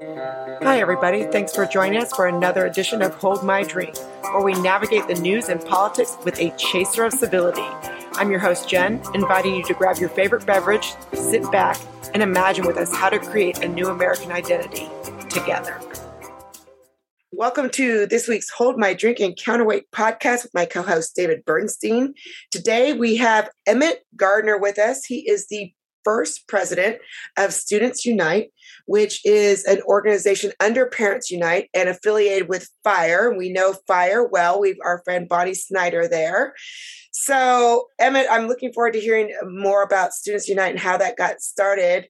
Hi, everybody. Thanks for joining us for another edition of Hold My Drink, where we navigate the news and politics with a chaser of civility. I'm your host, Jen, inviting you to grab your favorite beverage, sit back, and imagine with us how to create a new American identity together. Welcome to this week's Hold My Drink and Counterweight podcast with my co host, David Bernstein. Today we have Emmett Gardner with us. He is the first president of Students Unite, which is an organization under Parents Unite and affiliated with FIRE. We know FIRE well. We've our friend Bonnie Snyder there. So, Emmett, I'm looking forward to hearing more about Students Unite and how that got started.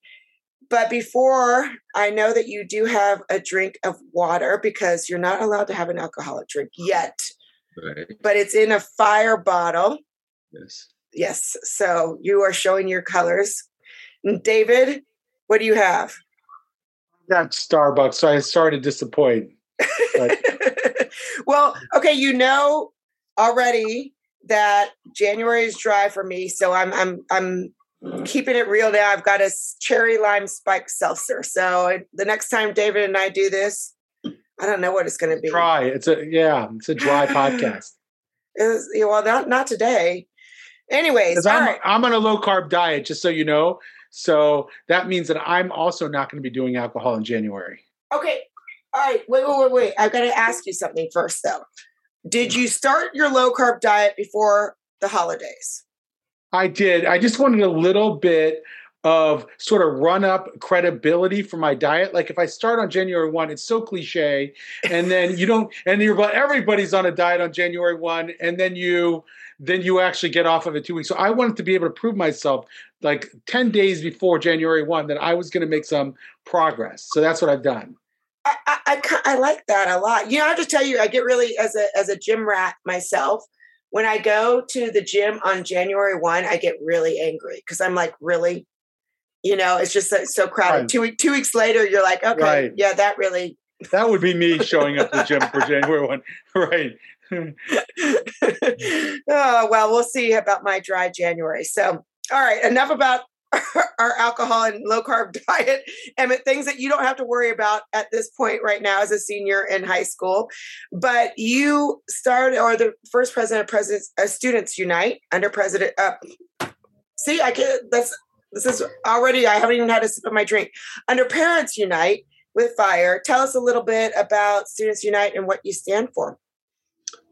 But before I know that you do have a drink of water because you're not allowed to have an alcoholic drink yet. Right. But it's in a fire bottle. Yes. Yes. So you are showing your colors. David, what do you have? Not Starbucks, so I started to disappoint. well, okay, you know already that January is dry for me, so I'm I'm I'm keeping it real now. I've got a cherry lime spike seltzer. So the next time David and I do this, I don't know what it's going to be. Dry. It's a yeah. It's a dry podcast. Is well, not not today. Anyways, I'm, right. I'm on a low carb diet, just so you know. So that means that I'm also not going to be doing alcohol in January. Okay. All right. Wait, wait, wait, wait. I've got to ask you something first, though. Did you start your low carb diet before the holidays? I did. I just wanted a little bit of sort of run up credibility for my diet. Like if I start on January 1, it's so cliche. And then you don't, and you're, but everybody's on a diet on January 1. And then you, then you actually get off of it two weeks. So I wanted to be able to prove myself like 10 days before January 1 that I was going to make some progress. So that's what I've done. I, I, I, like that a lot. You know, I just tell you, I get really as a as a gym rat myself. When I go to the gym on January one, I get really angry because I'm like, really, you know, it's just so, so crowded. Right. Two week, two weeks later, you're like, okay, right. yeah, that really. That would be me showing up the gym for January one, right? oh well, we'll see about my dry January. So, all right, enough about our alcohol and low carb diet and things that you don't have to worry about at this point right now as a senior in high school. But you started, or the first president of presidents, uh, Students Unite under President. Uh, see, I can. That's this is already. I haven't even had a sip of my drink. Under Parents Unite with Fire. Tell us a little bit about Students Unite and what you stand for.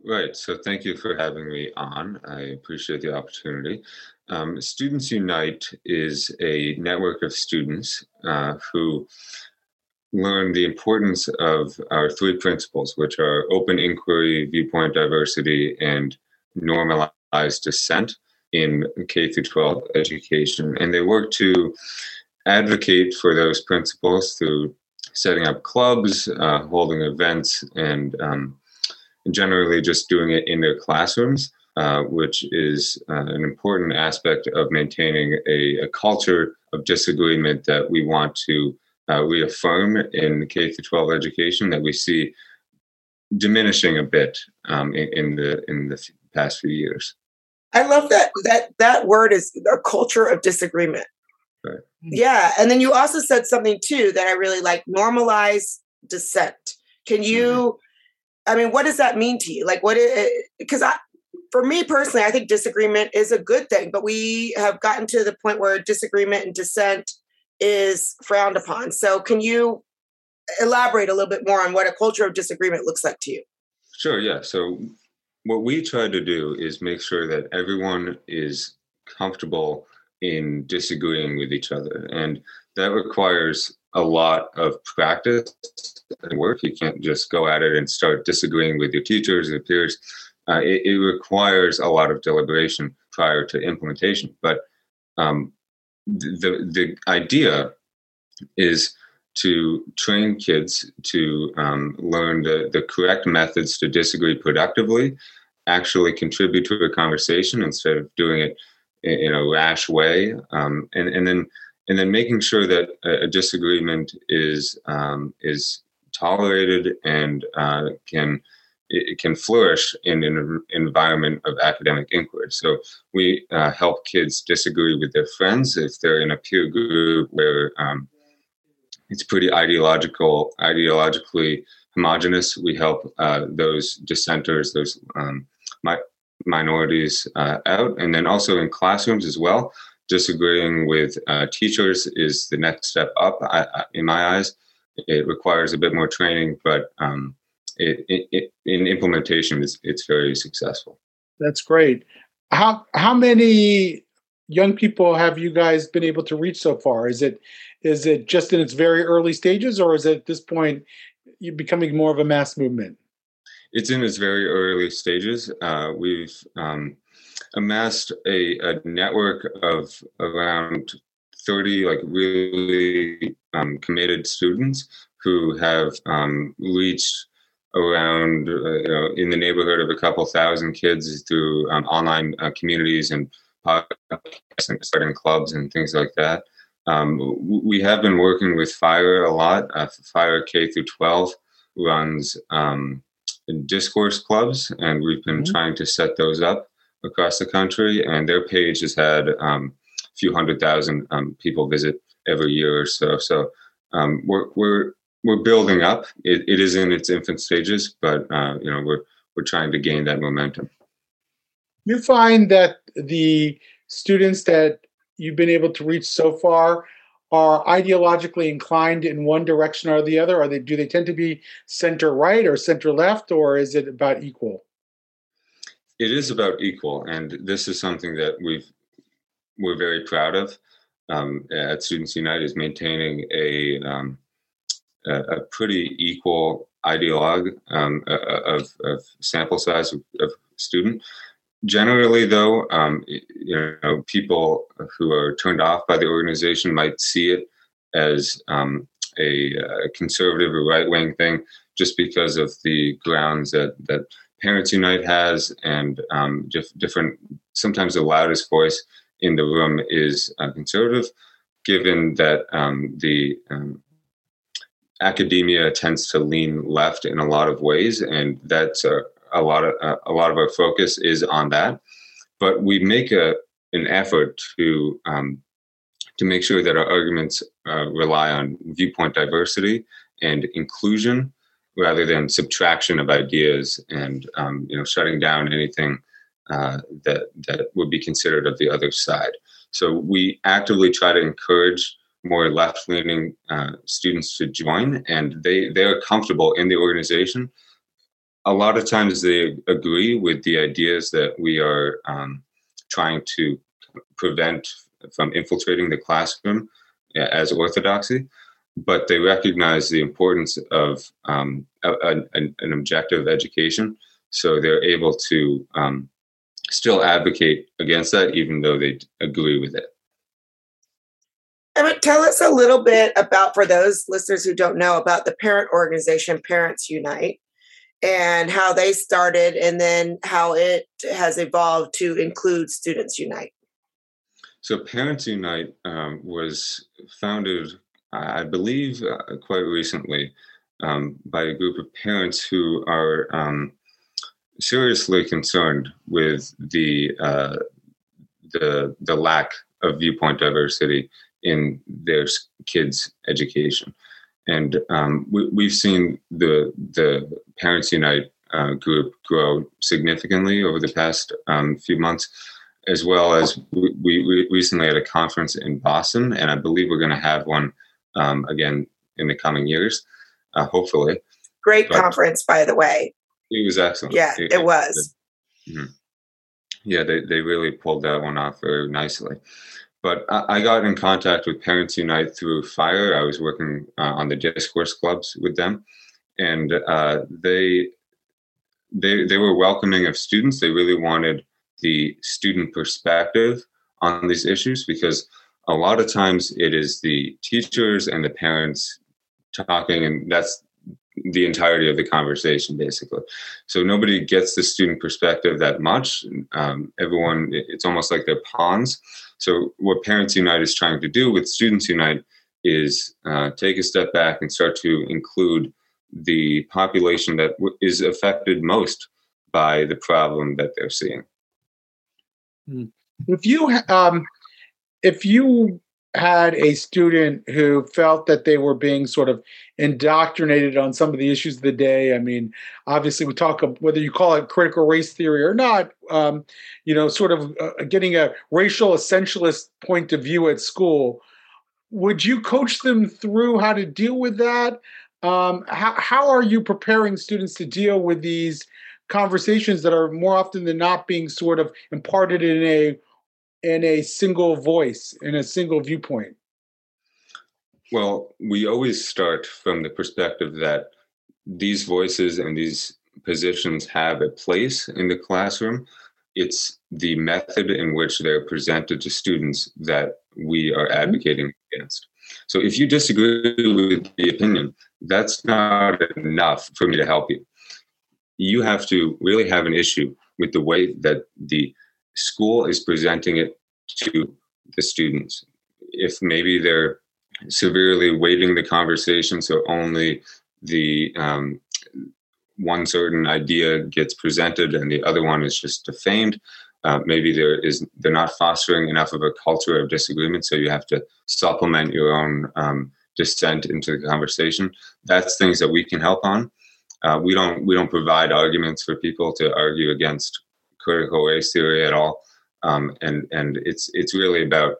Right. So thank you for having me on. I appreciate the opportunity. Um, students Unite is a network of students uh, who learn the importance of our three principles, which are open inquiry, viewpoint diversity, and normalized dissent in K through 12 education. And they work to advocate for those principles through setting up clubs, uh, holding events, and um, generally just doing it in their classrooms, uh, which is uh, an important aspect of maintaining a, a, culture of disagreement that we want to uh, reaffirm in K 12 education that we see diminishing a bit um, in, in, the in the past few years. I love that that that word is a culture of disagreement. Right. Yeah, and then you also said something too that I really like: normalize dissent. Can you mm-hmm. I mean, what does that mean to you? Like, what? Because I, for me personally, I think disagreement is a good thing, but we have gotten to the point where disagreement and dissent is frowned upon. So, can you elaborate a little bit more on what a culture of disagreement looks like to you? Sure. Yeah. So, what we try to do is make sure that everyone is comfortable in disagreeing with each other, and that requires a lot of practice and work. You can't just go at it and start disagreeing with your teachers and peers. Uh, it, it, requires a lot of deliberation prior to implementation. But um, the the idea is to train kids to um, learn the, the correct methods to disagree productively, actually contribute to a conversation instead of doing it in, in a rash way, um, and and then and then making sure that a, a disagreement is um, is tolerated and uh, can it can flourish in an environment of academic inquiry. So we uh, help kids disagree with their friends if they're in a peer group where um, it's pretty ideological, ideologically homogenous. We help uh, those dissenters, those um, mi- minorities uh, out, and then also in classrooms as well. Disagreeing with uh, teachers is the next step up. I, I, in my eyes, it requires a bit more training, but um, it, it, it, in implementation, it's, it's very successful. That's great. How how many young people have you guys been able to reach so far? Is it is it just in its very early stages, or is it at this point you becoming more of a mass movement? It's in its very early stages. Uh, we've um, amassed a, a, network of around 30 like really um, committed students who have um, reached around uh, you know, in the neighborhood of a couple thousand kids through um, online uh, communities and podcasts and starting clubs and things like that. Um, we have been working with Fire a lot. Uh, Fire K through 12 runs um, discourse clubs, and we've been mm-hmm. trying to set those up across the country. And their page has had um, a few hundred thousand um, people visit every year or so. So um, we're we're we're building up. It, it is in its infant stages, but uh, you know we're we're trying to gain that momentum. You find that the students that you've been able to reach so far are ideologically inclined in one direction or the other? Are they do they tend to be center right or center left, or is it about equal? It is about equal, and this is something that we've we're very proud of um, at Students Unite is maintaining a um, a, a, pretty equal ideologue um, of, of, sample size of, of student. Generally, though, um, you know, people who are turned off by the organization might see it as um, a, a, conservative or right wing thing, just because of the grounds that that Parents Unite has, and um, different. Sometimes the loudest voice in the room is uh, conservative, given that um, the academia tends to lean left in a lot of ways, and that's a, a lot of uh, a lot of our focus is on that. But we make a an effort to um, to make sure that our arguments uh, rely on viewpoint diversity and inclusion rather than subtraction of ideas and um, you know shutting down anything uh, that that would be considered of the other side. So we actively try to encourage more left-leaning uh, students to join, and they they are comfortable in the organization. A lot of times they agree with the ideas that we are um, trying to prevent from infiltrating the classroom as orthodoxy, but they recognize the importance of um, a, a, an objective education. So they're able to um, still advocate against that, even though they agree with it. Emmett, tell us a little bit about, for those listeners who don't know, about the parent organization Parents Unite and how they started and then how it has evolved to include Students Unite. So, Parents Unite um, was founded, I believe, uh, quite recently um, by a group of parents who are um, seriously concerned with the uh, the the lack of viewpoint diversity in their kids' education, and um, we, have seen the the Parents Unite uh, group grow significantly over the past um, few months, as well as we, we, recently had a conference in Boston, and I believe we're going to have one um, again in the coming years, uh, hopefully. Great but, conference, by the way. It was excellent. Yeah, it, it was. Mm-hmm. Yeah, they, they really pulled that one off very nicely. But I, I got in contact with Parents Unite through Fire. I was working uh, on the discourse clubs with them, and uh, they they they were welcoming of students. They really wanted the student perspective on these issues because a lot of times it is the teachers and the parents talking, and that's the entirety of the conversation basically. So nobody gets the student perspective that much. Um, everyone it's almost like they're pawns. So what parents unite is trying to do with students unite is uh, take a step back and start to include the population that w- is affected most by the problem that they're seeing. Hmm. if you um, if you had a student who felt that they were being sort of indoctrinated on some of the issues of the day. I mean, obviously, we talk whether you call it critical race theory or not. Um, you know, sort of uh, getting a racial essentialist point of view at school. Would you coach them through how to deal with that? Um, how, how are you preparing students to deal with these conversations that are more often than not being sort of imparted in a in a single voice in a single viewpoint? Well, we always start from the perspective that these voices and these positions have a place in the classroom. It's the method in which they're presented to students that we are mm-hmm. advocating against. So if you disagree with the opinion, that's not enough for me to help you. You have to really have an issue with the way that the school is presenting it to the students. If maybe they're severely weighting the conversation so only the um, one certain idea gets presented and the other one is just defamed, uh, maybe there is they're not fostering enough of a culture of disagreement, so you have to supplement your own um, dissent into the conversation. That's things that we can help on. Uh, we don't we don't provide arguments for people to argue against critical race theory at all, um, and and it's it's really about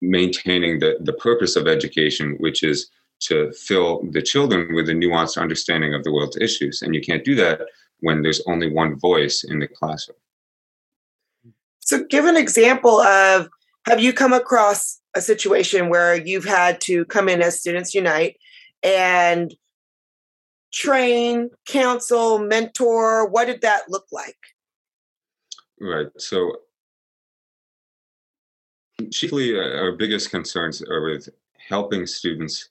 maintaining the the purpose of education, which is to fill the children with a nuanced understanding of the world's issues, and you can't do that when there's only one voice in the classroom. So, give an example of have you come across a situation where you've had to come in as Students Unite and train, counsel, mentor? What did that look like? Right. So, chiefly, uh, our biggest concerns are with helping students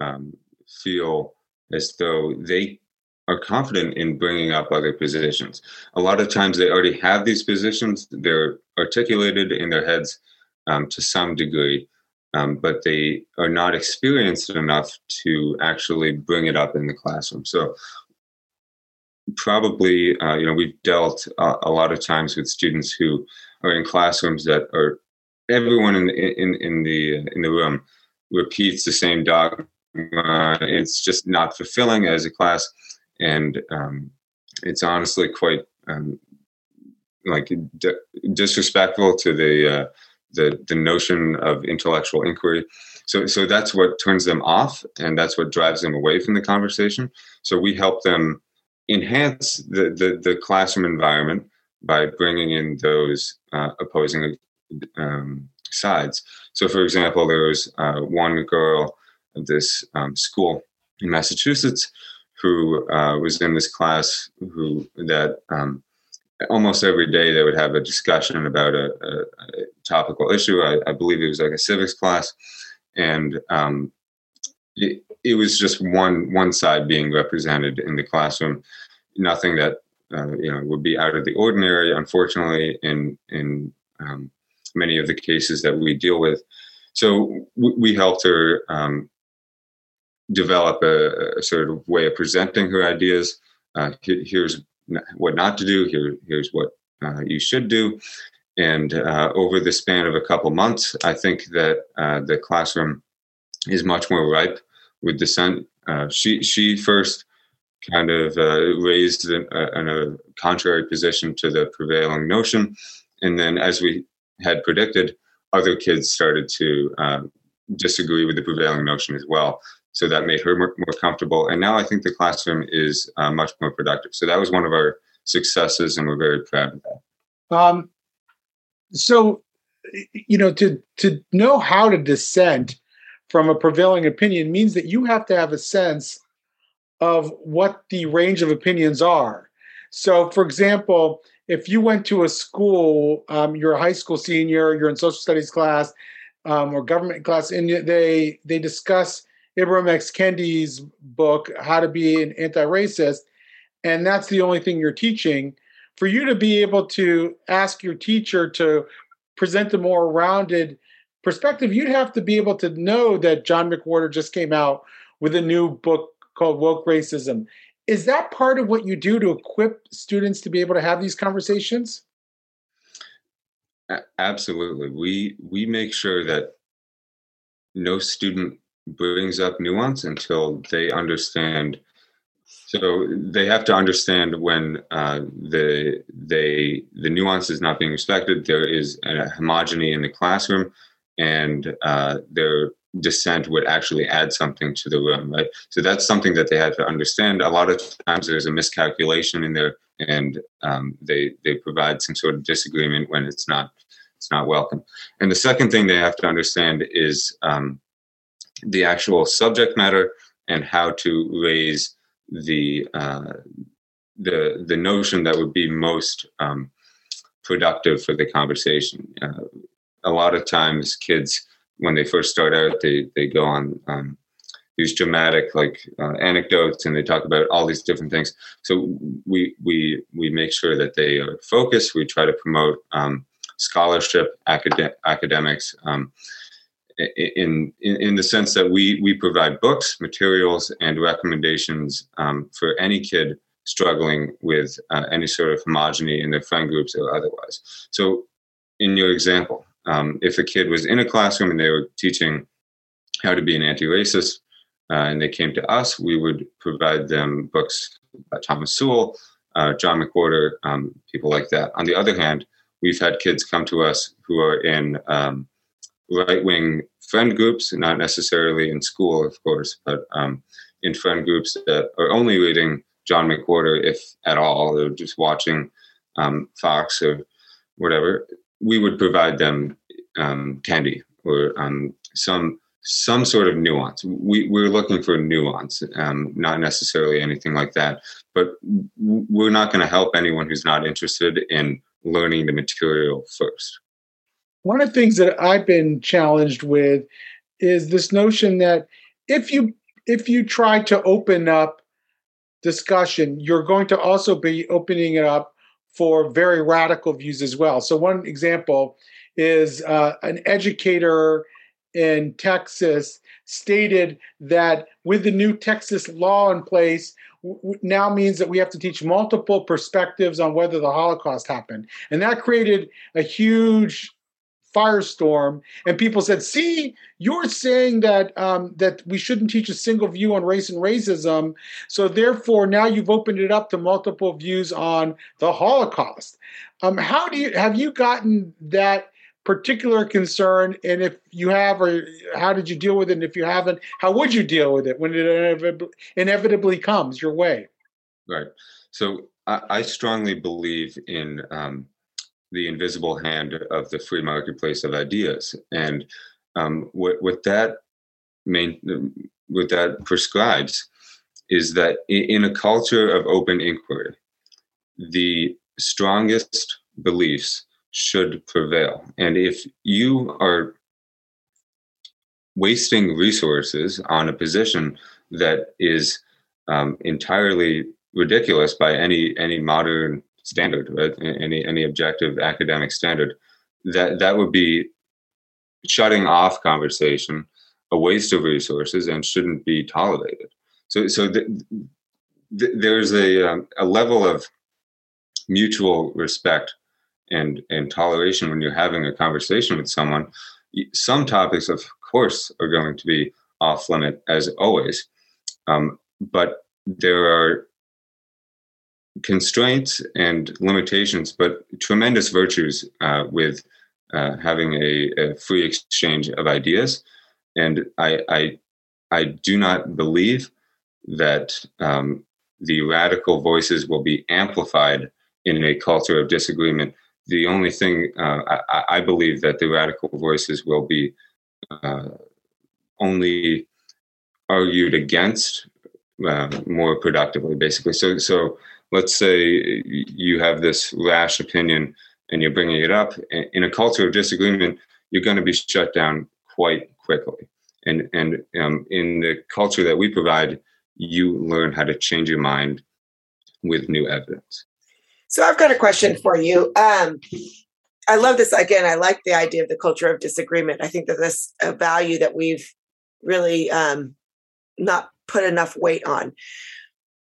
um, feel as though they are confident in bringing up other positions. A lot of times they already have these positions, they're articulated in their heads um, to some degree, um, but they are not experienced enough to actually bring it up in the classroom. So, probably, uh, you know, we've dealt uh, a lot of times with students who are in classrooms that are everyone in in in the in the room repeats the same dogma. It's just not fulfilling as a class and um, it's honestly quite um, like d- disrespectful to the uh, the the notion of intellectual inquiry. So so that's what turns them off, and that's what drives them away from the conversation. So we help them enhance the the, the classroom environment by bringing in those uh, opposing um, sides. So, for example, there was uh, one girl at this um, school in Massachusetts who uh, was in this class who that um, almost every day they would have a discussion about a, a, a topical issue. I, I, believe it was like a civics class, and um, it, it, was just one one side being represented in the classroom. Nothing that uh, you know would be out of the ordinary. Unfortunately, in in um, many of the cases that we deal with, so we, helped her um, develop a, a, sort of way of presenting her ideas. Uh, here's what not to do. Here, here's what uh, you should do. And uh, over the span of a couple months, I think that uh, the classroom is much more ripe with dissent. Uh, she she first kind of uh, raised in a contrary position to the prevailing notion, and then as we had predicted, other kids started to disagree with the prevailing notion as well so that made her more, more comfortable. And now I think the classroom is uh, much more productive. So that was one of our successes, and we're very proud of that. Um, so, you know, to to know how to dissent from a prevailing opinion means that you have to have a sense of what the range of opinions are. So, for example, if you went to a school, um, you're a high school senior, you're in social studies class um, or government class, and they they discuss Ibram X. Kendi's book, How to Be an Anti-Racist, and that's the only thing you're teaching. For you to be able to ask your teacher to present a more rounded perspective, you'd have to be able to know that John McWhorter just came out with a new book called Woke Racism. Is that part of what you do to equip students to be able to have these conversations? Absolutely. We we make sure that no student brings up nuance until they understand so they have to understand when uh, the they the nuance is not being respected. There is a homogeny in the classroom, and uh, their dissent would actually add something to the room, right? So that's something that they have to understand. A lot of times there's a miscalculation in there, and um, they they provide some sort of disagreement when it's not it's not welcome. And the second thing they have to understand is um, the actual subject matter and how to raise the uh, the the notion that would be most um, productive for the conversation. Uh, a lot of times, kids when they first start out, they they go on um, these dramatic like uh, anecdotes and they talk about all these different things. So we we we make sure that they are focused. We try to promote um, scholarship, acad- academics. Um, in, in, in the sense that we we provide books, materials, and recommendations um, for any kid struggling with uh, any sort of homogeny in their friend groups or otherwise. So, in your example, um, if a kid was in a classroom and they were teaching how to be an anti-racist, uh, and they came to us, we would provide them books by Thomas Sowell, uh, John McWhorter, um, people like that. On the other hand, we've had kids come to us who are in um, right wing friend groups, not necessarily in school, of course, but um, in friend groups that are only reading John McWhorter, if at all, or just watching um, Fox or whatever. We would provide them um, candy or um, some some sort of nuance. We, we're looking for nuance, um, not necessarily anything like that. But we're not going to help anyone who's not interested in learning the material first one of the things that I've been challenged with is this notion that if you if you try to open up discussion, you're going to also be opening it up for very radical views as well. So one example is uh, an educator in Texas stated that with the new Texas law in place, now means that we have to teach multiple perspectives on whether the Holocaust happened. And that created a huge firestorm, and people said, "See, you're saying that um, that we shouldn't teach a single view on race and racism, so therefore now you've opened it up to multiple views on the Holocaust." Um, how do you have you gotten that? particular concern and if you have or how did you deal with it and if you haven't how would you deal with it when it inevitably comes your way right so i, I strongly believe in um, the invisible hand of the free marketplace of ideas. And um, what, what that main what that prescribes is that in a culture of open inquiry, the strongest beliefs should prevail. And if you are wasting resources on a position that is um, entirely ridiculous by any any modern standard, right? Any any objective academic standard, that that would be shutting off conversation, a waste of resources, and shouldn't be tolerated. So so th- th- there's a um, a level of mutual respect and and toleration when you're having a conversation with someone. Some topics, of course, are going to be off limit as always, um, but there are constraints and limitations, but tremendous virtues uh, with uh, having a, a, free exchange of ideas. And I, I, I do not believe that um, the radical voices will be amplified in a culture of disagreement. The only thing uh, I, I, believe that the radical voices will be uh, only argued against uh, more productively, basically. So, so let's say you have this rash opinion and you're bringing it up in a culture of disagreement you're going to be shut down quite quickly. And and um, in the culture that we provide you learn how to change your mind with new evidence. So i've got a question for you. Um, i love this again i like the idea of the culture of disagreement. I think that that's a value that we've really um, not put enough weight on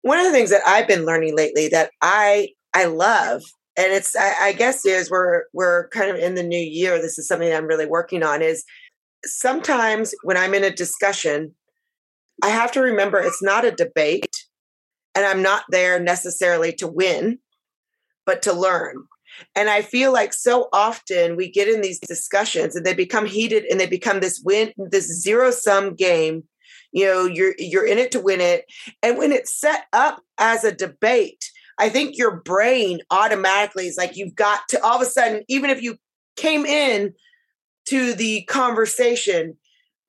one of the things that I've been learning lately that I I love, and it's I, I guess is we're we're kind of in the new year. This is something I'm really working on. Is sometimes when I'm in a discussion, I have to remember it's not a debate and I'm not there necessarily to win, but to learn. And I feel like so often we get in these discussions and they become heated and they become this win, this zero sum game. You know, you're you're in it to win it. And when it's set up as a debate, I think your brain automatically is like you've got to all of a sudden, even if you came in to the conversation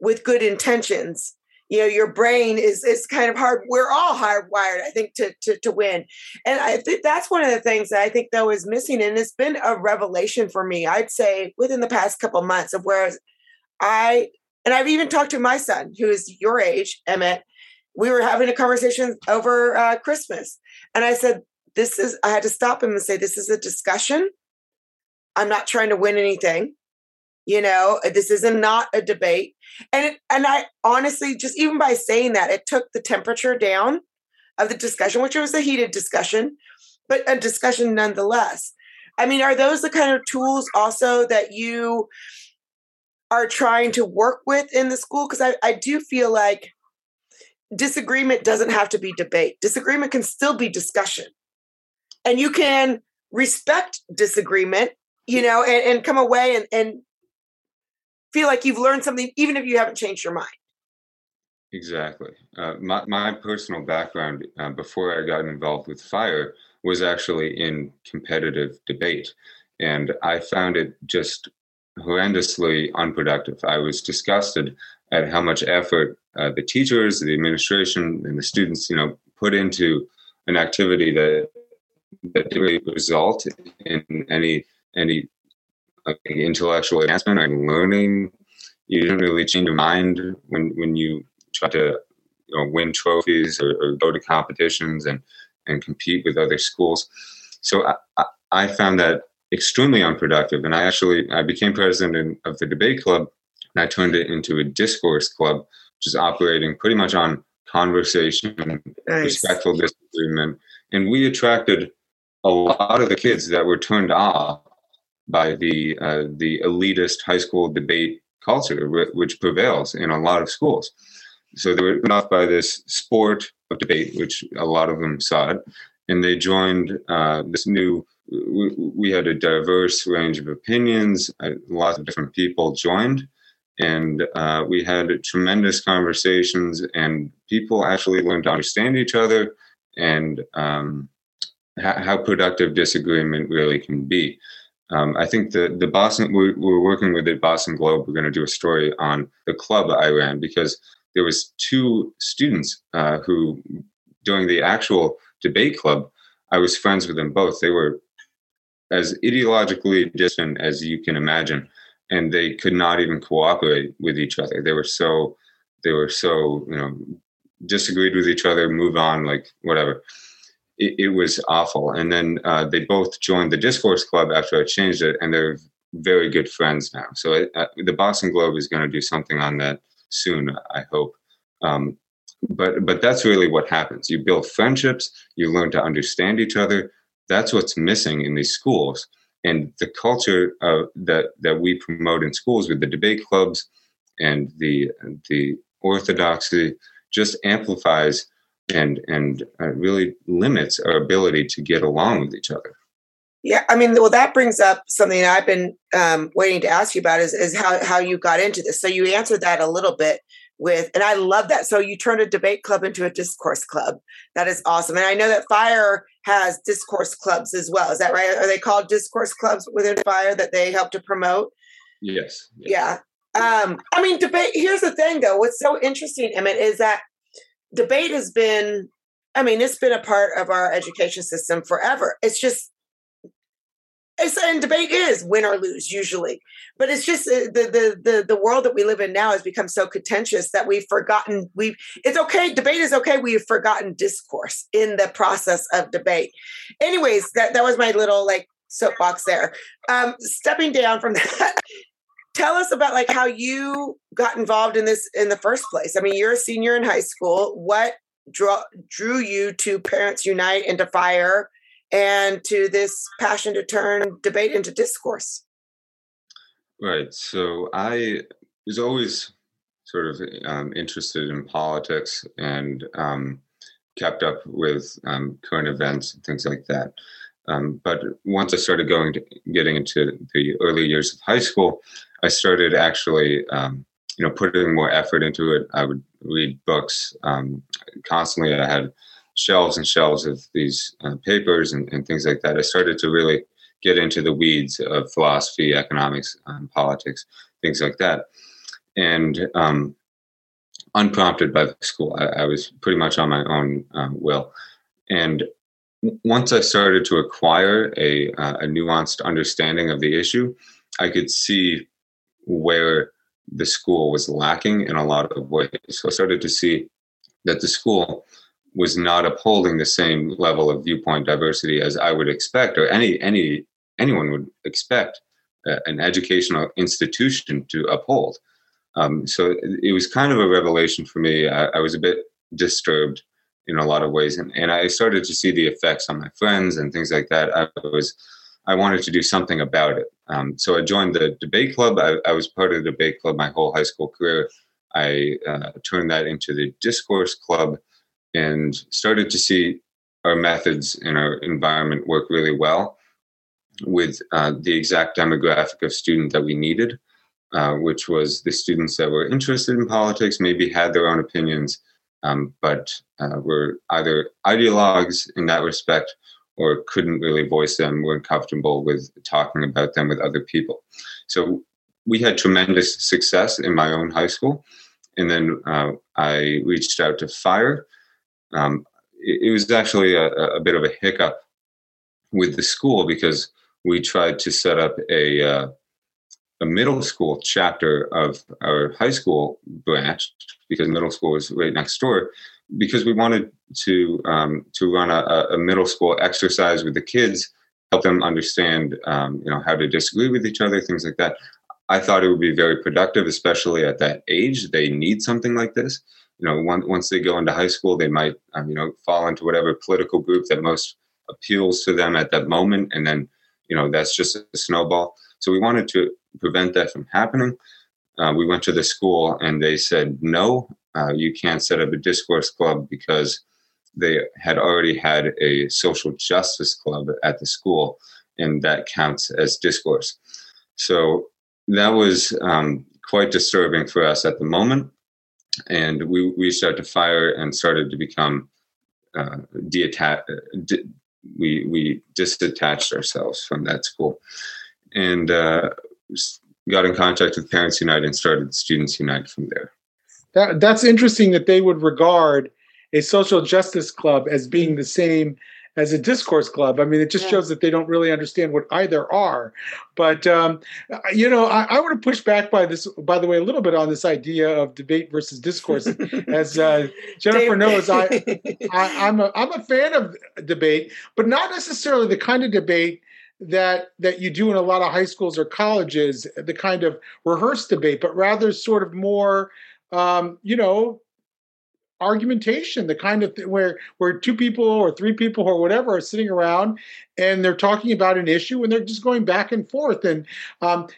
with good intentions, you know your brain is is kind of hard we're all hardwired i think to to, to win and i think that's one of the things that i think though is missing and it's been a revelation for me i'd say within the past couple months of where i and i've even talked to my son who is your age emmett. We were having a conversation over uh, christmas. And i said this is i had to stop him and say this is a discussion. I'm not trying to win anything you know? This is not not a debate. And it, and i honestly just even by saying that it took the temperature down of the discussion which was a heated discussion but a discussion nonetheless. I mean are those the kind of tools also that you are trying to work with in the school because I, I do feel like disagreement doesn't have to be debate disagreement can still be discussion and you can respect disagreement you know and, and come away and, and feel like you've learned something, even if you haven't changed your mind. Exactly. Uh, my, my personal background uh, before I got involved with fire was actually in competitive debate. And I found it just horrendously unproductive. I was disgusted at how much effort uh, the teachers, the administration, and the students, you know, put into an activity that that didn't really result in any any intellectual advancement or learning. You didn't really change your mind when when you try to you know, win trophies or, or, go to competitions and and compete with other schools. So I, I found that extremely unproductive, and I actually I became president of the debate club, and I turned it into a discourse club, which is operating pretty much on conversation, nice. respectful disagreement, and we attracted a lot of the kids that were turned off by the uh, the elitist high school debate culture, which prevails in a lot of schools. So they were put off by this sport of debate, which a lot of them saw it, and they joined uh, this new. We, we, had a diverse range of opinions. Lots of different people joined, and uh, we had tremendous conversations. And people actually learned to understand each other and um, how productive disagreement really can be. Um, I think the the Boston we're, we're, working with the Boston Globe. We're going to do a story on the club I ran because there was two students uh, who during the actual debate club I was friends with them both. They were as ideologically distant as you can imagine, and they could not even cooperate with each other. They were so they were so you know disagreed with each other, move on, like whatever it, it was awful. And then uh, they both joined the Discourse Club after I changed it, and they're very good friends now. So uh, the Boston Globe is going to do something on that soon, I hope. Um, but but that's really what happens. You build friendships, you learn to understand each other. That's what's missing in these schools. And the culture uh, that that we promote in schools with the debate clubs and the the orthodoxy just amplifies and and uh, really limits our ability to get along with each other. Yeah, I mean, well, that brings up something I've been um, waiting to ask you about is is how how you got into this. So you answered that a little bit with, and I love that. So you turned a debate club into a discourse club. That is awesome, and I know that Fire has discourse clubs as well. Is that right? Are they called discourse clubs within Fire that they help to promote? Yes. yes. Yeah. Um, I mean, debate. Here's the thing, though. What's so interesting, Emmett, is that debate has been i mean it's been a part of our education system forever it's just and debate is win or lose usually but it's just uh, the, the the the world that we live in now has become so contentious that we've forgotten we've it's okay debate is okay we've forgotten discourse in the process of debate anyways that that was my little like soapbox there um stepping down from that tell us about like how you got involved in this in the first place. I mean, you're a senior in high school. What drew drew you to Parents Unite and to Fire and to this passion to turn debate into discourse? Right. So I was always sort of um, interested in politics and um, kept up with um, current events and things like that. Um, but once I started going to getting into the early years of high school, I started actually, um, you know, putting more effort into it. I would read books um, constantly. I had shelves and shelves of these uh, papers and, and, things like that. I started to really get into the weeds of philosophy, economics, um, politics, things like that. And um, unprompted by the school, I, I, was pretty much on my own uh, will. And once I started to acquire a, uh, a nuanced understanding of the issue, I could see where the school was lacking in a lot of ways. So I started to see that the school was not upholding the same level of viewpoint diversity as I would expect, or any any anyone would expect uh, an educational institution to uphold. Um, so it, was kind of a revelation for me. I, I was a bit disturbed in a lot of ways. And, and I started to see the effects on my friends and things like that. I was, I wanted to do something about it. Um, so I joined the debate club. I, I, was part of the debate club my whole high school career. I uh, turned that into the discourse club and started to see our methods and our environment work really well with uh, the exact demographic of student that we needed, uh, which was the students that were interested in politics, maybe had their own opinions, um, but uh, were either ideologues in that respect or couldn't really voice them, weren't comfortable with talking about them with other people. So we had tremendous success in my own high school. And then uh, I reached out to FIRE. Um, it, it, was actually a, a, bit of a hiccup with the school because we tried to set up a, uh, a middle school chapter of our high school branch because middle school was right next door because we wanted to um, to run a, a, middle school exercise with the kids help them understand um, you know how to disagree with each other things like that. I thought it would be very productive especially at that age. They need something like this you know one, once they go into high school they might um, you know fall into whatever political group that most appeals to them at that moment and then you know that's just a snowball so we wanted to prevent that from happening. Uh, we went to the school and they said, no, uh, you can't set up a discourse club because they had already had a social justice club at the school, and that counts as discourse. So that was um, quite disturbing for us at the moment. And we, we started to fire and started to become uh, de- de- we, we disattached ourselves from that school and uh, got in contact with Parents Unite and started Students Unite from there. That, that's interesting that they would regard a social justice club as being the same as a discourse club. I mean, it just yeah. shows that they don't really understand what either are. But um, you know, I, I want to push back by this, by the way, a little bit on this idea of debate versus discourse. as uh, Jennifer knows, I, I I'm a I'm a fan of debate, but not necessarily the kind of debate that that you do in a lot of high schools or colleges, the kind of rehearsed debate, but rather sort of more, um, you know, argumentation, the kind of th- where where two people or three people or whatever are sitting around and they're talking about an issue and they're just going back and forth. And um,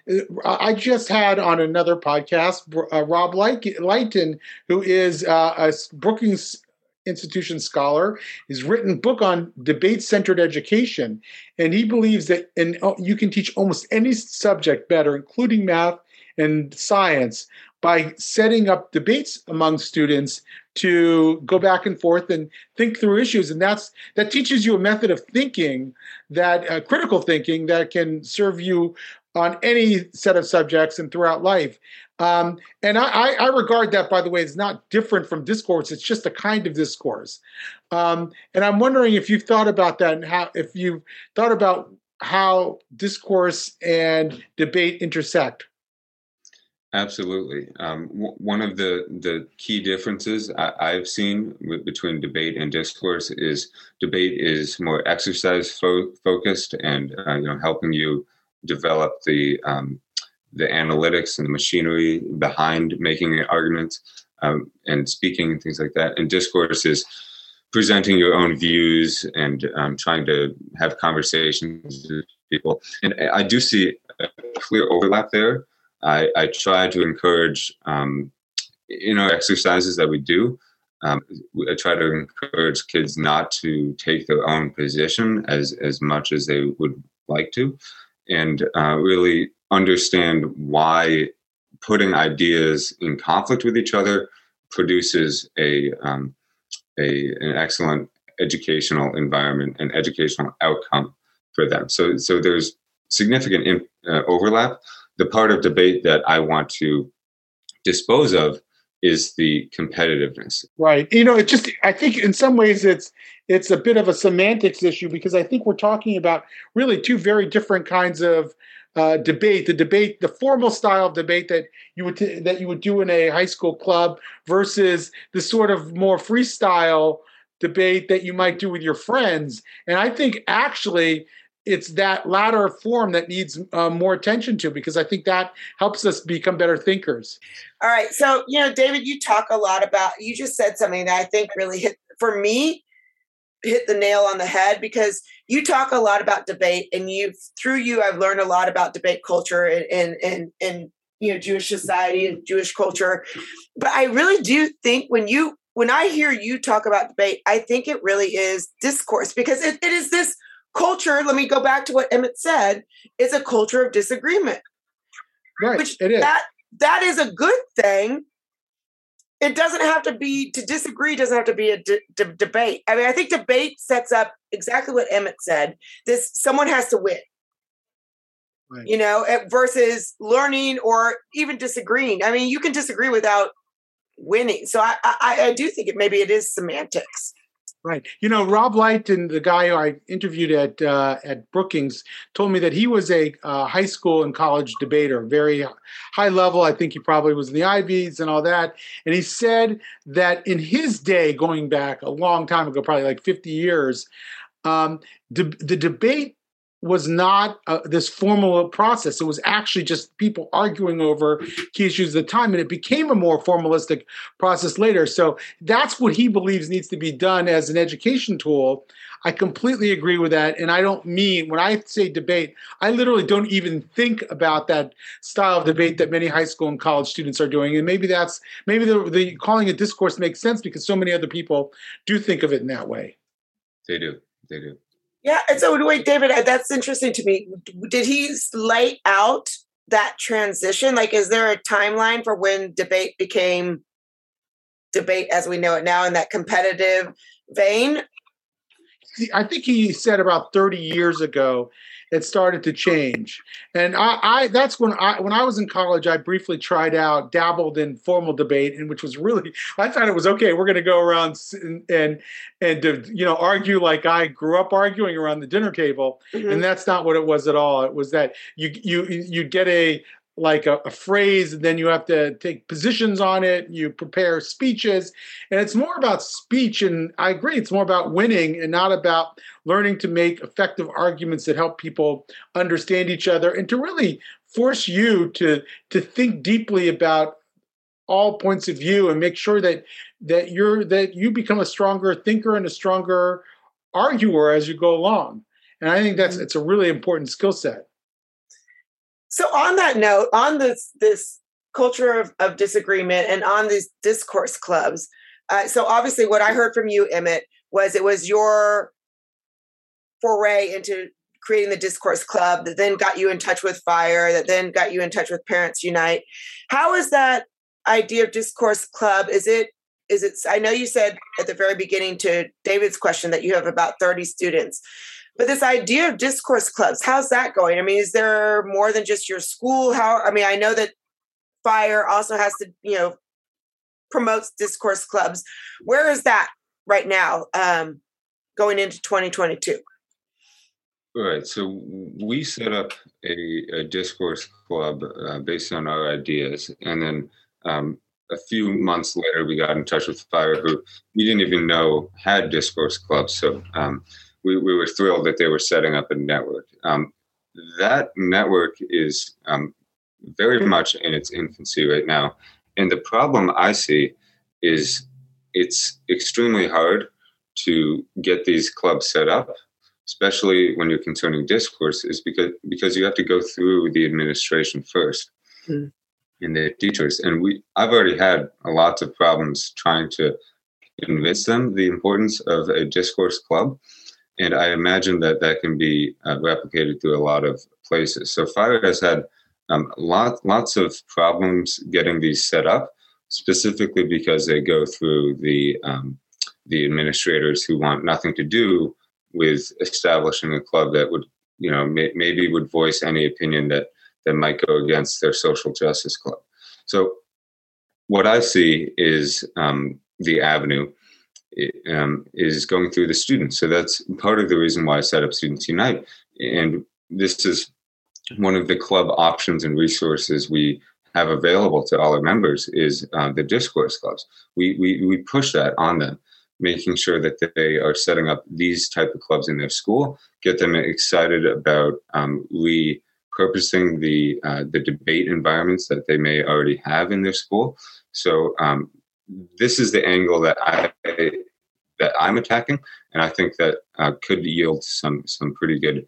I just had on another podcast uh, Rob Litan, who is uh, a Brookings institution scholar. He's written book on debate-centered education, and he believes that and oh, you can teach almost any subject better, including math and science, by setting up debates among students to go back and forth and think through issues and that's that teaches you a method of thinking that uh, critical thinking that can serve you on any set of subjects and throughout life um, and I, I, regard that, by the way, as not different from discourse. It's just a kind of discourse. Um, and I'm wondering if you've thought about that and how, if you've thought about how discourse and debate intersect. Absolutely. Um, w- one of the, the key differences I, have seen w- between debate and discourse is debate is more exercise fo- focused and uh, you know helping you develop the um, the analytics and the machinery behind making an argument um, and speaking and things like that. And discourse is presenting your own views and um, trying to have conversations with people. And I do see a clear overlap there. I, I try to encourage um, in our exercises that we do. Um, I try to encourage kids not to take their own position as as much as they would like to, and uh, really understand why putting ideas in conflict with each other produces a um, a an excellent educational environment and educational outcome for them. So so there's significant in, uh, overlap. The part of debate that I want to dispose of is the competitiveness. Right. You know, it just I think in some ways it's it's a bit of a semantics issue because I think we're talking about really two very different kinds of uh, debate. The debate, the formal style of debate that you would t- that you would do in a high school club versus the sort of more freestyle debate that you might do with your friends. And I think actually it's that latter form that needs uh, more attention to because I think that helps us become better thinkers. All right. So, you know, David, you talk a lot about, you just said something that I think really hit for me, hit the nail on the head because you talk a lot about debate and you, through you, I've learned a lot about debate culture and, and, and, and you know, Jewish society and Jewish culture. But I really do think when you, when I hear you talk about debate, I think it really is discourse because it, it is this culture, let me go back to what Emmett said, is a culture of disagreement. Right. Which it is. That, that is a good thing. It doesn't have to be to disagree. Doesn't have to be a de- de- debate. I mean, I think debate sets up exactly what Emmett said. This someone has to win. Right. You know, versus learning or even disagreeing. I mean, you can disagree without winning. So I, I, I do think it maybe it is semantics. Right. You know, Rob Litan, the guy who I interviewed at uh, at Brookings, told me that he was a uh, high school and college debater, very high level. I think he probably was in the Ivies and all that. And he said that in his day, going back a long time ago, probably like 50 years, um, de- the debate was not uh, this formal process. It was actually just people arguing over key issues at the time, and it became a more formalistic process later. So that's what he believes needs to be done as an education tool. I completely agree with that, and I don't mean when I say debate, I literally don't even think about that style of debate that many high school and college students are doing. And maybe that's maybe the, the calling it discourse makes sense because so many other people do think of it in that way. They do. They do. Yeah, and so wait, David, uh, that's interesting to me. Did he lay out that transition? Like, is there a timeline for when debate became debate as we know it now in that competitive vein? I think he said about 30 years ago it started to change. And I, I, that's when I when I was in college, I briefly tried out, dabbled in formal debate, and which was really I thought it was okay. We're going to go around and and and to, you know argue like I grew up arguing around the dinner table, mm-hmm. and that's not what it was at all. It was that you you you get a like a, a, phrase and then you have to take positions on it you prepare speeches. And it's more about speech and i agree it's more about winning and not about learning to make effective arguments that help people understand each other and to really force you to to think deeply about all points of view and make sure that that you're that you become a stronger thinker and a stronger arguer as you go along. And i think that's mm-hmm. it's a really important skill set so on that note, on this this culture of, of disagreement and on these discourse clubs, uh, so obviously what I heard from you, Emmett, was it was your foray into creating the discourse club that then got you in touch with fire that then got you in touch with parents unite. How is that idea of discourse club is it is it i know you said at the very beginning to david's question that you have about 30 students but this idea of discourse clubs, how's that going? I mean, is there more than just your school? How I mean, I know that Fire also has to, you know, promotes discourse clubs. Where is that right now, um, going into 2022? All right. So we set up a, a discourse club uh, based on our ideas, and then um, a few months later, we got in touch with Fire, who we didn't even know had discourse clubs. So um, we, we were thrilled that they were setting up a network. Um, that network is um, very much in its infancy right now. And the problem I see is it's extremely hard to get these clubs set up, especially when you're concerning discourse, is because because you have to go through the administration first. mm. in the teachers. And we, I've already had lots of problems trying to convince them the importance of a discourse club. And I imagine that that can be uh, replicated through a lot of places. So Fire has had um, lot, lots of problems getting these set up, specifically because they go through the um, the administrators who want nothing to do with establishing a club that would, you know, may, maybe would voice any opinion that that might go against their social justice club. So, what I see is um, the avenue um, is going through the students. So that's part of the reason why I set up Students Unite. And this is one of the club options and resources we have available to all our members is uh, the discourse clubs. We, we, we push that on them, making sure that they are setting up these type of clubs in their school, get them excited about um, repurposing the, uh, the debate environments that they may already have in their school. So um, this is the angle that I that I'm attacking, and I think that uh, could yield some some pretty good,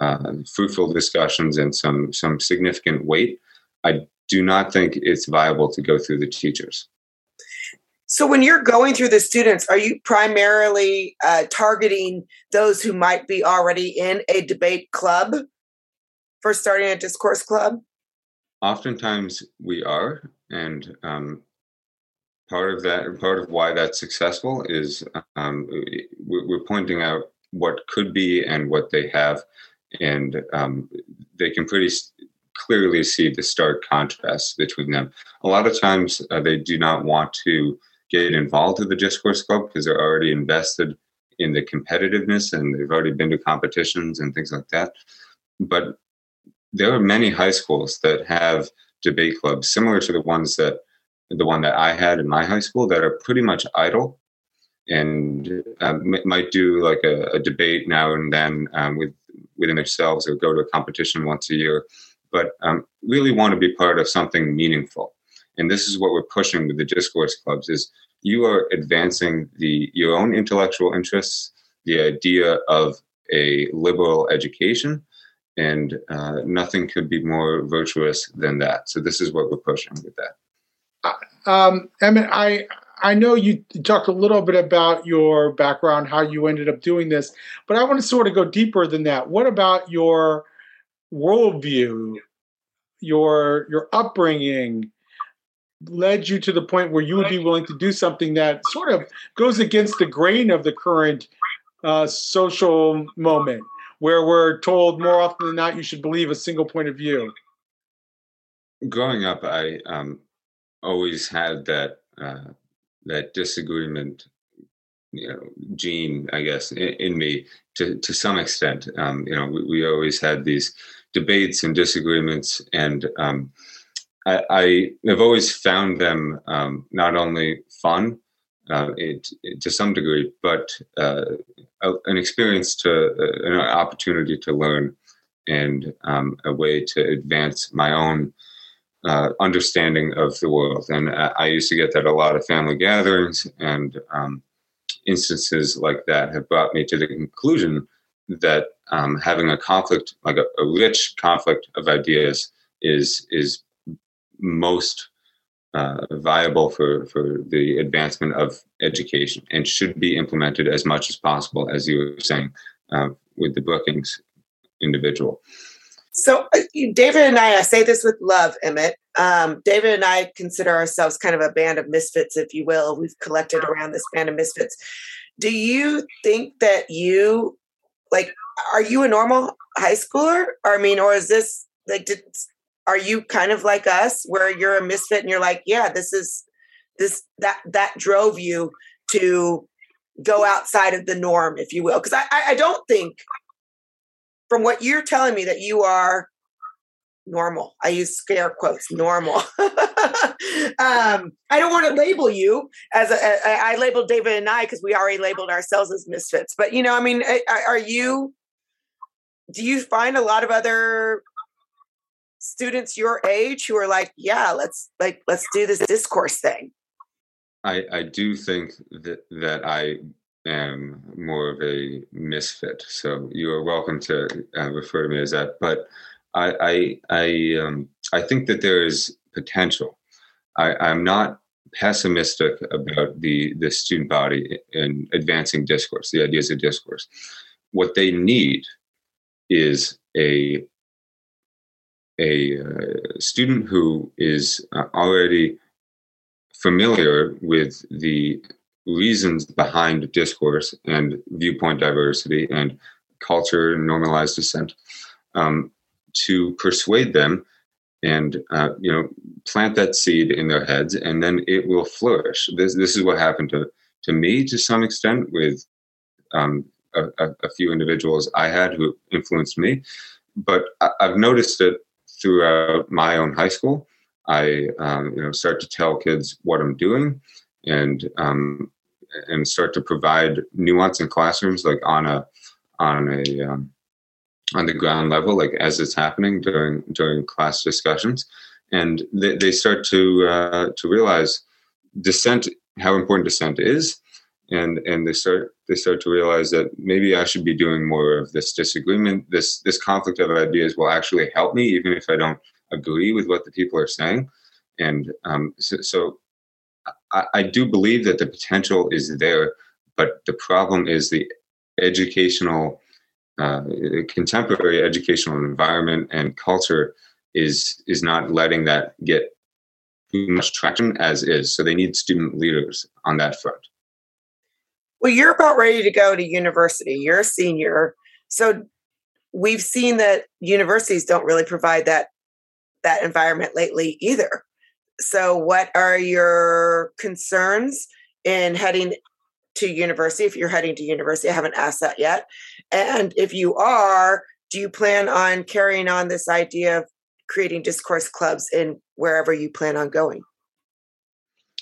uh, fruitful discussions and some some significant weight. I do not think it's viable to go through the teachers. So, when you're going through the students, are you primarily uh, targeting those who might be already in a debate club for starting a discourse club? Oftentimes, we are, and um, part of that part of why that's successful is um, we're pointing out what could be and what they have. And um, they can pretty clearly see the stark contrast between them. A lot of times uh, they do not want to get involved with the discourse club because they're already invested in the competitiveness and they've already been to competitions and things like that. But there are many high schools that have debate clubs similar to the ones that the one that I had in my high school that are pretty much idle and um, might do like a, a, debate now and then um, with within themselves or go to a competition once a year, but um, really want to be part of something meaningful. And this is what we're pushing with the discourse clubs: is you are advancing the your own intellectual interests, the idea of a liberal education, and uh, nothing could be more virtuous than that. So this is what we're pushing with that. Um, Emmett, I I know you talked a little bit about your background, how you ended up doing this, but I want to sort of go deeper than that. What about your worldview, your your upbringing, led you to the point where you would be willing to do something that sort of goes against the grain of the current uh, social moment, where we're told more often than not you should believe a single point of view? Growing up, I um, always had that uh, that disagreement, you know, gene, I guess, in, in me to to some extent. Um, you know, we, we, always had these debates and disagreements, and um, I, I, have always found them um, not only fun. Uh, it, it, to some degree, but uh, a, an experience to uh, an opportunity to learn and um, a way to advance my own uh, understanding of the world. And I, used to get that a lot of family gatherings, and um, instances like that have brought me to the conclusion that um, having a conflict, like a, a, rich conflict of ideas, is is most uh, viable for for the advancement of education and should be implemented as much as possible, as you were saying uh, with the Brookings individual. So, uh, David and I, I say this with love, Emmett. Um, David and I consider ourselves kind of a band of misfits, if you will. We've collected around this band of misfits. Do you think that you, like, are you a normal high schooler? I mean, or is this like, did, are you kind of like us where you're a misfit and you're like, yeah, this is this, that, that drove you to go outside of the norm, if you will? Because I, I don't think from what you're telling me that you are normal. I use scare quotes, normal. um, I don't want to label you as a, a, I labeled David and I because we already labeled ourselves as misfits. But you know, I mean, are you? Do you find a lot of other students your age who are like, yeah, let's like let's do this discourse thing? I I do think that that I am more of a misfit. So you are welcome to uh, refer to me as that. But I I I, um, I think that there is potential. I, I'm not pessimistic about the the student body in advancing discourse, the ideas of discourse. What they need is a a uh, student who is uh, already familiar with the reasons behind discourse and viewpoint diversity and culture and normalized dissent um, to persuade them and uh, you know plant that seed in their heads and then it will flourish. This this is what happened to to me to some extent with um, a, a, few individuals i had who influenced me. But I, have noticed it throughout my own high school. I um, you know start to tell kids what i'm doing and um, and start to provide nuance in classrooms like on a on a um, on the ground level, like as it's happening during during class discussions, and they, they start to uh, to realize dissent, how important dissent is, and and they start they start to realize that maybe I should be doing more of this disagreement, this this conflict of ideas will actually help me, even if I don't agree with what the people are saying, and um, so, so I, I do believe that the potential is there, but the problem is the educational uh, contemporary educational environment and culture is is not letting that get too much traction as is. So they need student leaders on that front. Well, you're about ready to go to university. You're a senior, so we've seen that universities don't really provide that that environment lately either. So, what are your concerns in heading to university if you're heading to university. I haven't asked that yet. And if you are, do you plan on carrying on this idea of creating discourse clubs in wherever you plan on going?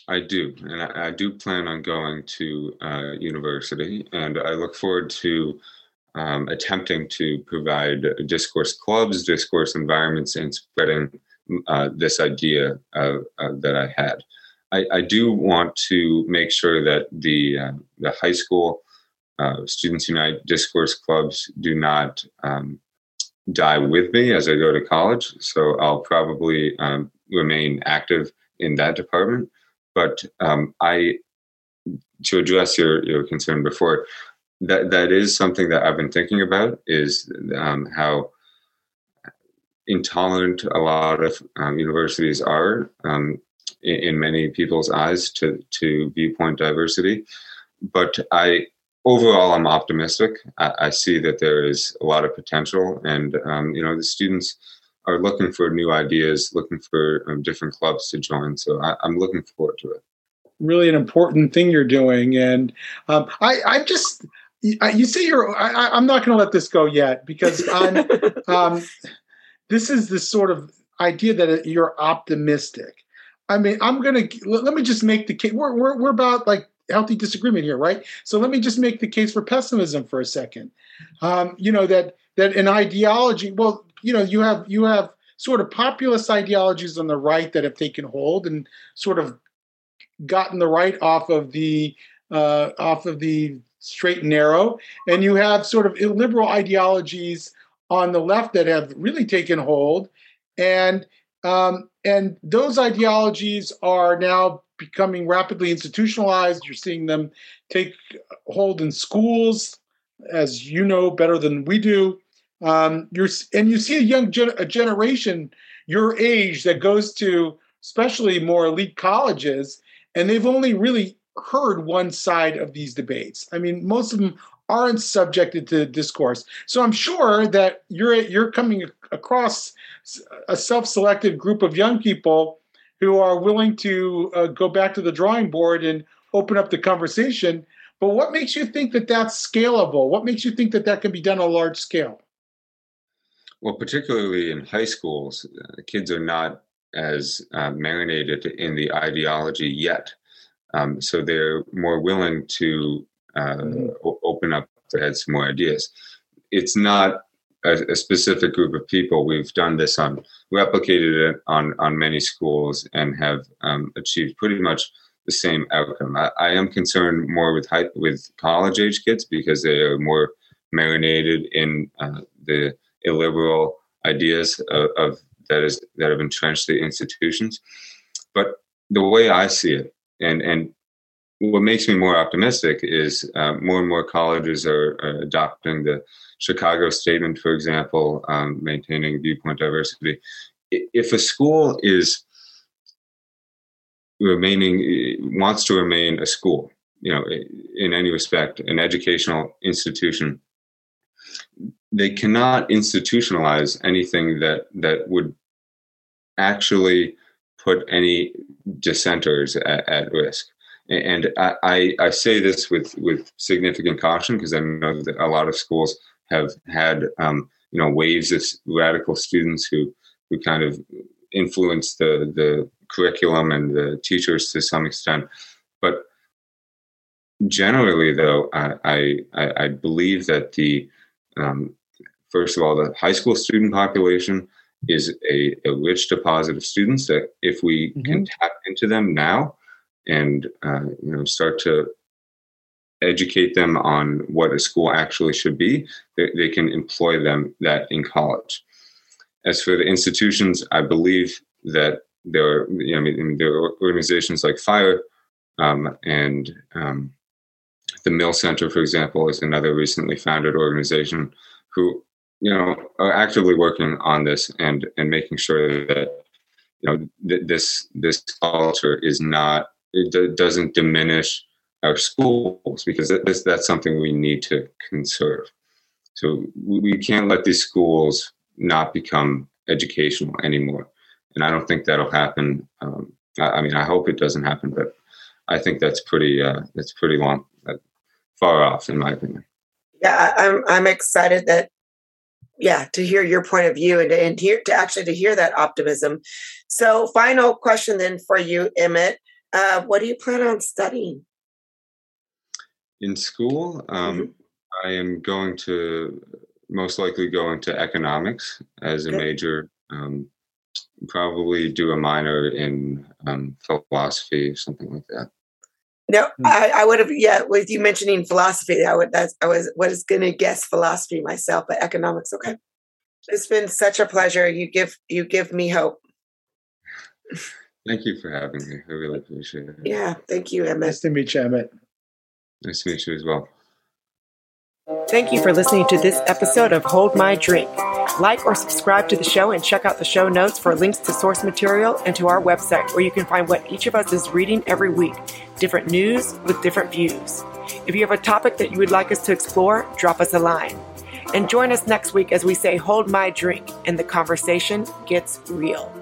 I do, and I, I do plan on going to uh, university, and I look forward to um, attempting to provide discourse clubs, discourse environments, and spreading uh, this idea uh, that I had. I, I do want to make sure that the uh, the high school uh, Students Unite discourse clubs do not um, die with me as I go to college. So I'll probably um, remain active in that department. But um, I, to address your your concern before, that that is something that I've been thinking about is um, how intolerant a lot of um, universities are um, in, in many people's eyes to to viewpoint diversity. But I overall I'm optimistic. I, I see that there is a lot of potential, and um, you know the students are looking for new ideas, looking for um, different clubs to join. So I, am looking forward to it. Really, an important thing you're doing, and um, I, I just you say you're. I, am not going to let this go yet because I'm. um, this is the sort of idea that you're optimistic, I mean, I'm gonna let me just make the case. We're we're we're about like healthy disagreement here, right? So let me just make the case for pessimism for a second. Um, you know that that an ideology. Well, you know, you have you have sort of populist ideologies on the right that have taken hold and sort of gotten the right off of the uh, off of the straight and narrow, and you have sort of illiberal ideologies on the left that have really taken hold, and um, and those ideologies are now becoming rapidly institutionalized. You're seeing them take hold in schools, as you know better than we do. Um, you're and you see a young gen- a generation your age that goes to especially more elite colleges, and they've only really heard one side of these debates. I mean, most of them aren't subjected to discourse. So I'm sure that you're you're coming across a self-selected group of young people who are willing to uh, go back to the drawing board and open up the conversation. But what makes you think that that's scalable? What makes you think that that can be done on a large scale? Well, particularly in high schools, uh, kids are not as uh, marinated in the ideology yet. Um, so they're more willing to uh, mm-hmm. open up their heads to more ideas. It's not a, a, specific group of people. We've done this on replicated it on on many schools and have um, achieved pretty much the same outcome. I, I am concerned more with high, with college age kids because they are more marinated in uh, the illiberal ideas of, of that is that have entrenched the institutions. But the way I see it, and and what makes me more optimistic is uh, more and more colleges are, are, adopting the Chicago Statement, for example, um, maintaining viewpoint diversity. If a school is remaining wants to remain a school, you know, in any respect, an educational institution, they cannot institutionalize anything that that would actually put any dissenters at, at risk. And I, I, say this with, with significant caution because I know that a lot of schools have had um, you know waves of radical students who who kind of influence the the curriculum and the teachers to some extent. But generally, though, I I, I believe that the um, first of all the high school student population is a, a rich deposit of students that if we mm-hmm. can tap into them now and uh, you know start to educate them on what a school actually should be they, they can employ them that in college. As for the institutions i believe that there are you know, I mean, there are organizations like fire um, and um, the mill center for example is another recently founded organization who you know are actively working on this and and making sure that you know th- this this culture is not it d- doesn't diminish our schools because that's that's something we need to conserve. So we can't let these schools not become educational anymore, and I don't think that'll happen. Um, I, I, mean, I hope it doesn't happen, but I think that's pretty uh, that's pretty long, uh, far off, in my opinion. Yeah, I'm I'm excited that yeah to hear your point of view and to, and hear to actually to hear that optimism so final question then for you emmett uh, what do you plan on studying in school um, mm-hmm. i am going to most likely go into economics as a Good. major um, probably do a minor in um, philosophy something like that no, hmm. I, I would have. Yeah, with you mentioning philosophy, I would. That's I was was going to guess philosophy myself, but economics. Okay, it's been such a pleasure. You give you give me hope. Thank you for having me. I really appreciate it. Yeah, thank you, Emmett. Nice to meet you, Emmett. Nice to meet you as well. Thank you for listening to this episode of Hold My Drink. Like or subscribe to the show and check out the show notes for links to source material and to our website where you can find what each of us is reading every week different news with different views. If you have a topic that you would like us to explore, drop us a line. And join us next week as we say, Hold My Drink, and the conversation gets real.